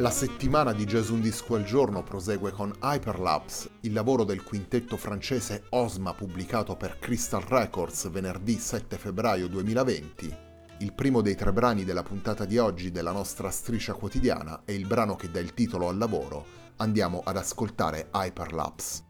La settimana di Jazz Un Disco al Giorno prosegue con Hyperlapse, il lavoro del quintetto francese Osma pubblicato per Crystal Records venerdì 7 febbraio 2020. Il primo dei tre brani della puntata di oggi della nostra striscia quotidiana è il brano che dà il titolo al lavoro. Andiamo ad ascoltare Hyperlapse.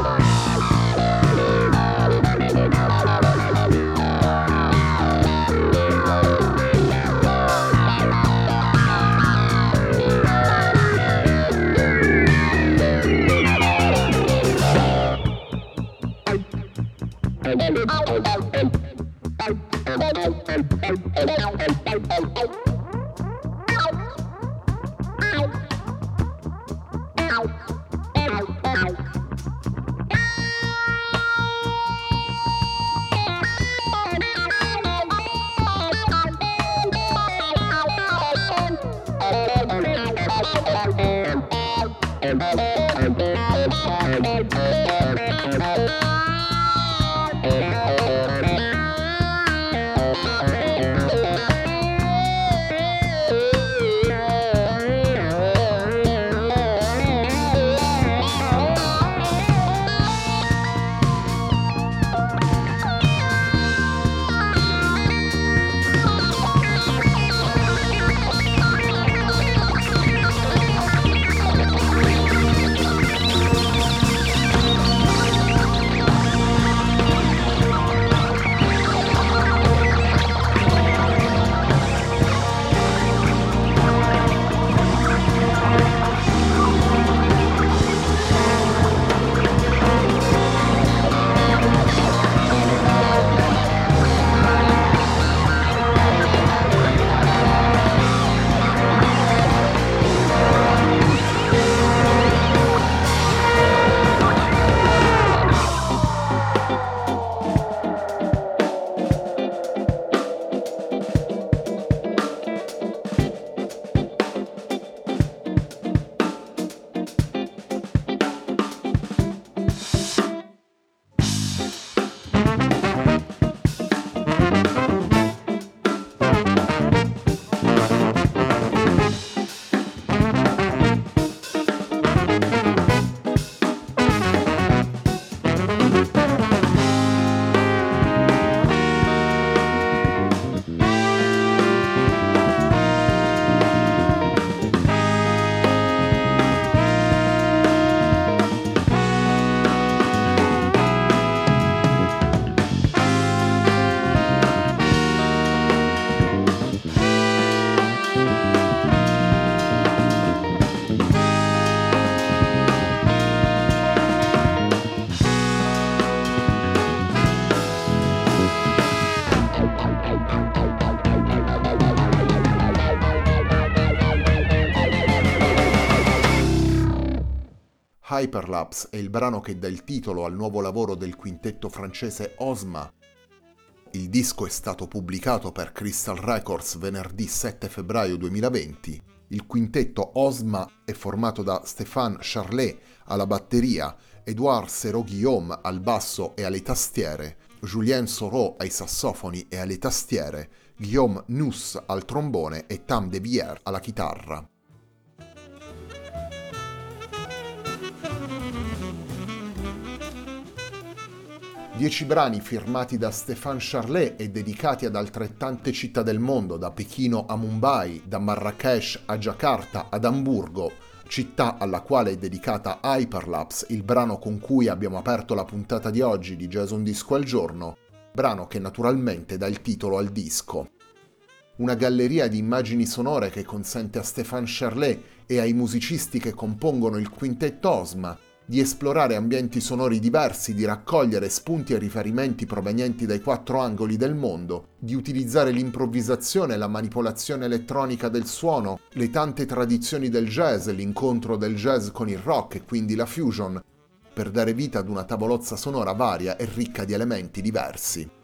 I'm Hyperlapse è il brano che dà il titolo al nuovo lavoro del quintetto francese Osma. Il disco è stato pubblicato per Crystal Records venerdì 7 febbraio 2020. Il quintetto Osma è formato da Stéphane Charlet alla batteria, Edouard Serot-Guillaume al basso e alle tastiere, Julien Soro ai sassofoni e alle tastiere, Guillaume Nuss al trombone e Tam De Bier alla chitarra. Dieci brani firmati da Stéphane Charlet e dedicati ad altrettante città del mondo, da Pechino a Mumbai, da Marrakesh a Giacarta ad Amburgo, città alla quale è dedicata Hyperlapse, il brano con cui abbiamo aperto la puntata di oggi di Jason Disco al giorno, brano che naturalmente dà il titolo al disco. Una galleria di immagini sonore che consente a Stéphane Charlet e ai musicisti che compongono il quintetto Osma di esplorare ambienti sonori diversi, di raccogliere spunti e riferimenti provenienti dai quattro angoli del mondo, di utilizzare l'improvvisazione la manipolazione elettronica del suono, le tante tradizioni del jazz, l'incontro del jazz con il rock e quindi la fusion, per dare vita ad una tavolozza sonora varia e ricca di elementi diversi.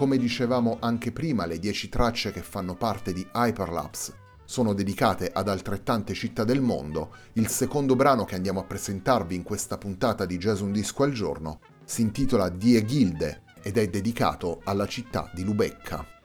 Come dicevamo anche prima, le 10 tracce che fanno parte di Hyperlapse sono dedicate ad altrettante città del mondo. Il secondo brano che andiamo a presentarvi in questa puntata di Jazz Un Disco al Giorno si intitola Die Gilde ed è dedicato alla città di Lubecca.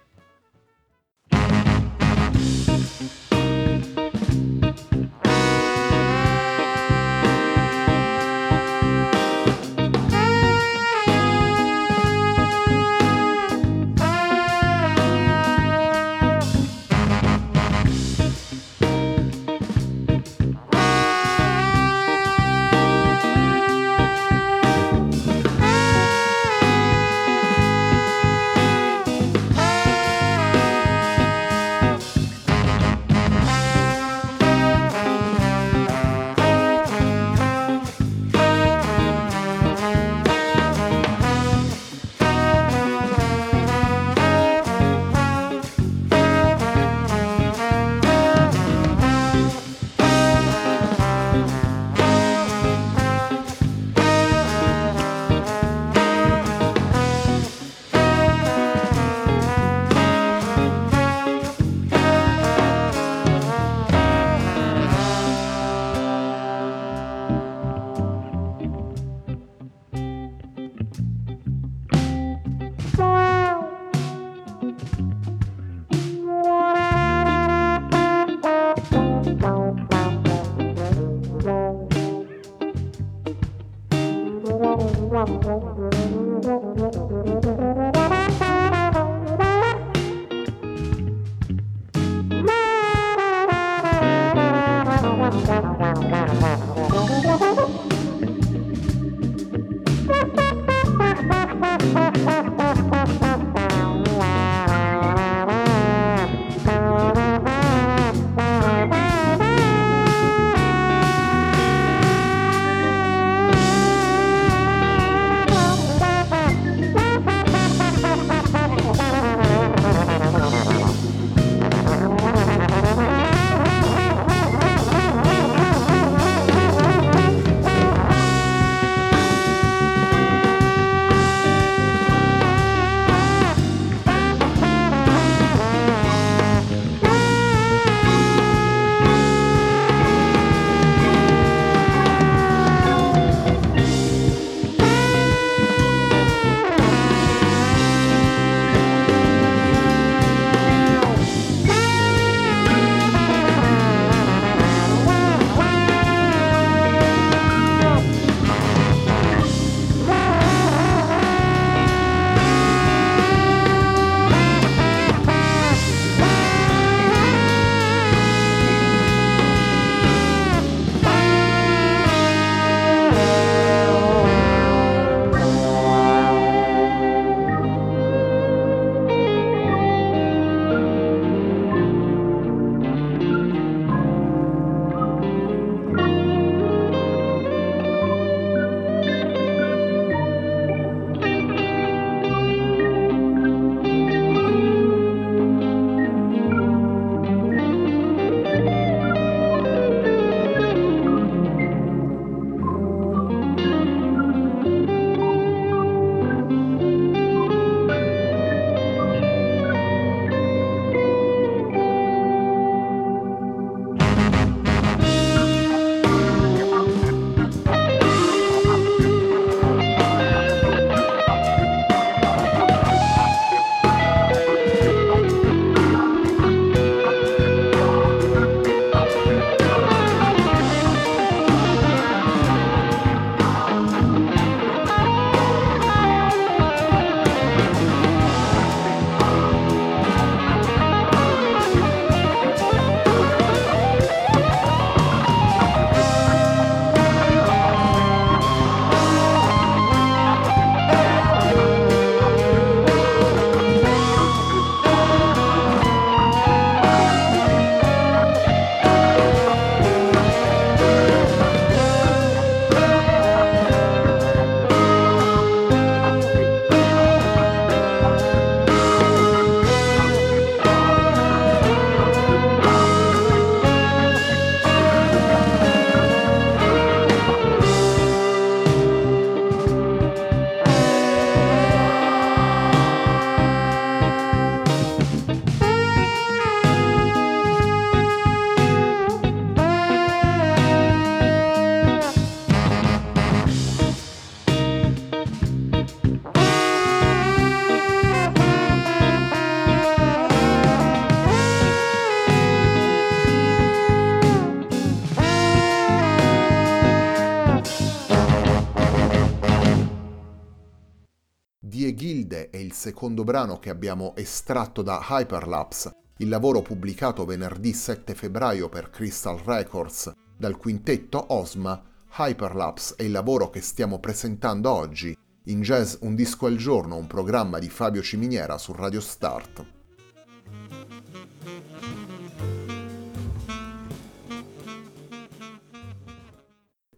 Secondo brano che abbiamo estratto da Hyperlapse, il lavoro pubblicato venerdì 7 febbraio per Crystal Records dal quintetto Osma. Hyperlapse è il lavoro che stiamo presentando oggi in Jazz Un disco al giorno, un programma di Fabio Ciminiera su Radio Start.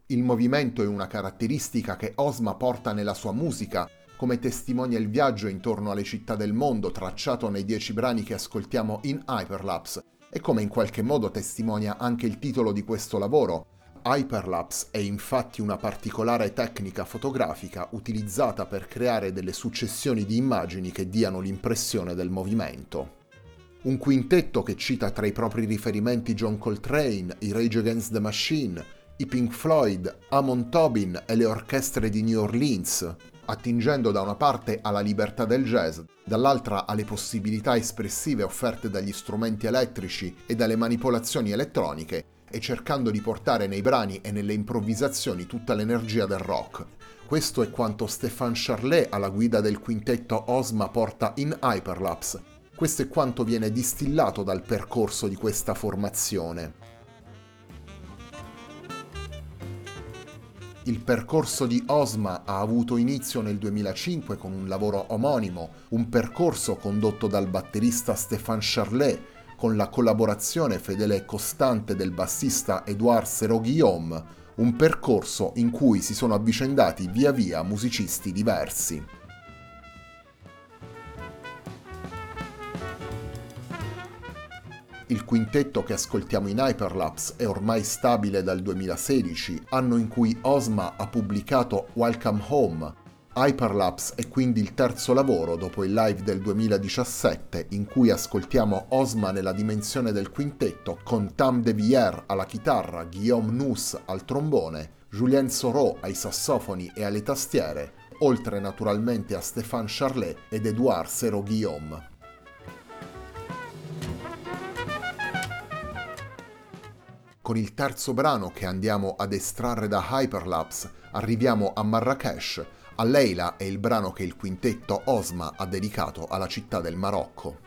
Il movimento è una caratteristica che Osma porta nella sua musica come testimonia il viaggio intorno alle città del mondo tracciato nei dieci brani che ascoltiamo in Hyperlapse e come in qualche modo testimonia anche il titolo di questo lavoro. Hyperlapse è infatti una particolare tecnica fotografica utilizzata per creare delle successioni di immagini che diano l'impressione del movimento. Un quintetto che cita tra i propri riferimenti John Coltrane, i Rage Against the Machine, i Pink Floyd, Amon Tobin e le orchestre di New Orleans, attingendo da una parte alla libertà del jazz, dall'altra alle possibilità espressive offerte dagli strumenti elettrici e dalle manipolazioni elettroniche, e cercando di portare nei brani e nelle improvvisazioni tutta l'energia del rock. Questo è quanto Stéphane Charlet alla guida del quintetto Osma porta in Hyperlapse. Questo è quanto viene distillato dal percorso di questa formazione. Il percorso di Osma ha avuto inizio nel 2005 con un lavoro omonimo, un percorso condotto dal batterista Stéphane Charlet, con la collaborazione fedele e costante del bassista Edouard Serot-Guillaume, un percorso in cui si sono avvicendati via via musicisti diversi. Il quintetto che ascoltiamo in Hyperlapse è ormai stabile dal 2016, anno in cui Osma ha pubblicato Welcome Home. Hyperlapse è quindi il terzo lavoro dopo il live del 2017 in cui ascoltiamo Osma nella dimensione del quintetto con Tam De Vier alla chitarra, Guillaume Nus al trombone, Julien Soro ai sassofoni e alle tastiere, oltre naturalmente a Stéphane Charlet ed Edouard Sero-Guillaume. Con il terzo brano che andiamo ad estrarre da Hyperlapse arriviamo a Marrakesh. A Leila è il brano che il quintetto Osma ha dedicato alla città del Marocco.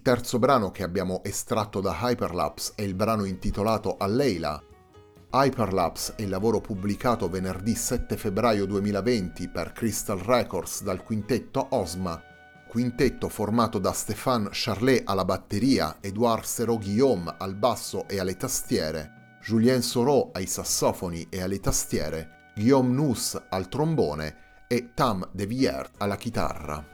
Terzo brano che abbiamo estratto da Hyperlapse è il brano intitolato A Leila. Hyperlapse è il lavoro pubblicato venerdì 7 febbraio 2020 per Crystal Records dal quintetto Osma, quintetto formato da Stéphane Charlet alla batteria, Edouard Serrault-Guillaume al basso e alle tastiere, Julien Soro ai sassofoni e alle tastiere, Guillaume Nuss al trombone e Tam De Vier alla chitarra.